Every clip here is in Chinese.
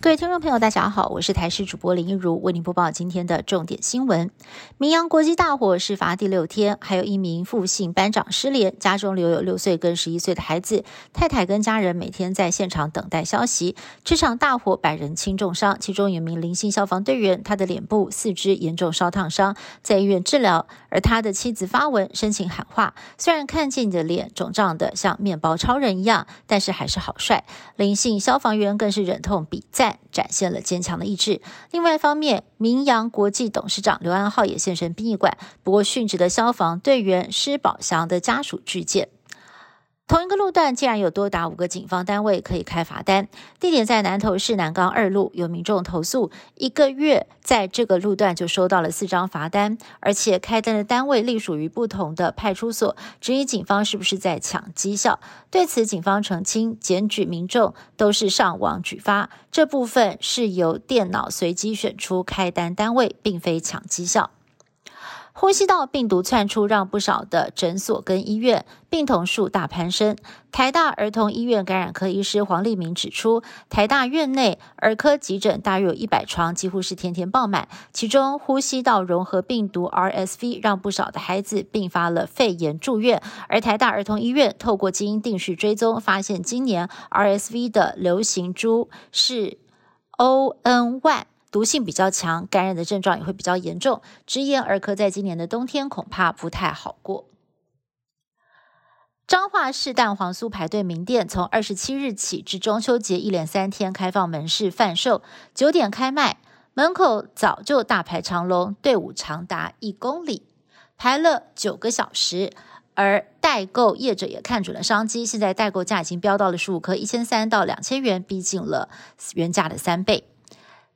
各位听众朋友，大家好，我是台视主播林一如，为您播报今天的重点新闻。明阳国际大火事发第六天，还有一名复姓班长失联，家中留有六岁跟十一岁的孩子，太太跟家人每天在现场等待消息。这场大火百人轻重伤，其中有名林姓消防队员，他的脸部、四肢严重烧烫伤，在医院治疗。而他的妻子发文深情喊话：虽然看见你的脸肿胀的像面包超人一样，但是还是好帅。林姓消防员更是忍痛比赞。展现了坚强的意志。另外一方面，名扬国际董事长刘安浩也现身殡仪馆，不过殉职的消防队员施宝祥的家属拒见。同一个路段竟然有多达五个警方单位可以开罚单，地点在南投市南岗二路。有民众投诉，一个月在这个路段就收到了四张罚单，而且开单的单位隶属于不同的派出所，质疑警方是不是在抢绩效。对此，警方澄清，检举民众都是上网举发，这部分是由电脑随机选出开单单位，并非抢绩效。呼吸道病毒窜出，让不少的诊所跟医院病童数大攀升。台大儿童医院感染科医师黄立明指出，台大院内儿科急诊大约有一百床，几乎是天天爆满。其中，呼吸道融合病毒 RSV 让不少的孩子并发了肺炎住院。而台大儿童医院透过基因定序追踪，发现今年 RSV 的流行株是 ON1。毒性比较强，感染的症状也会比较严重。直言儿科在今年的冬天恐怕不太好过。彰化市蛋黄酥排队名店从二十七日起至中秋节一连三天开放门市贩售，九点开卖，门口早就大排长龙，队伍长达一公里，排了九个小时。而代购业者也看准了商机，现在代购价已经飙到了十五颗一千三到两千元，逼近了原价的三倍。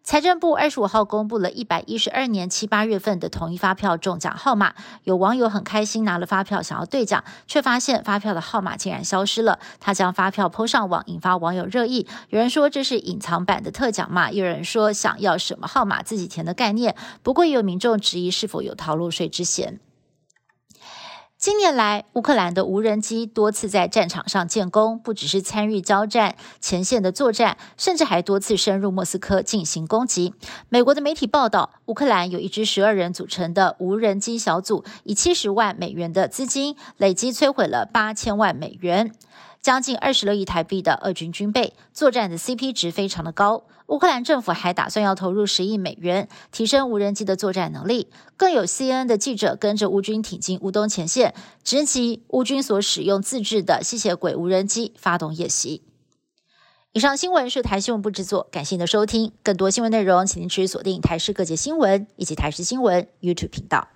财政部二十五号公布了一百一十二年七八月份的统一发票中奖号码，有网友很开心拿了发票想要兑奖，却发现发票的号码竟然消失了。他将发票抛上网，引发网友热议。有人说这是隐藏版的特奖嘛？有人说想要什么号码自己填的概念。不过也有民众质疑是否有逃漏税之嫌。近年来，乌克兰的无人机多次在战场上建功，不只是参与交战前线的作战，甚至还多次深入莫斯科进行攻击。美国的媒体报道，乌克兰有一支十二人组成的无人机小组，以七十万美元的资金，累计摧毁了八千万美元。将近二十六亿台币的俄军军备，作战的 CP 值非常的高。乌克兰政府还打算要投入十亿美元，提升无人机的作战能力。更有 CNN 的记者跟着乌军挺进乌东前线，直击乌军所使用自制的吸血鬼无人机发动夜袭。以上新闻是台新闻部制作，感谢您的收听。更多新闻内容，请您持续锁定台视各界新闻以及台视新闻 YouTube 频道。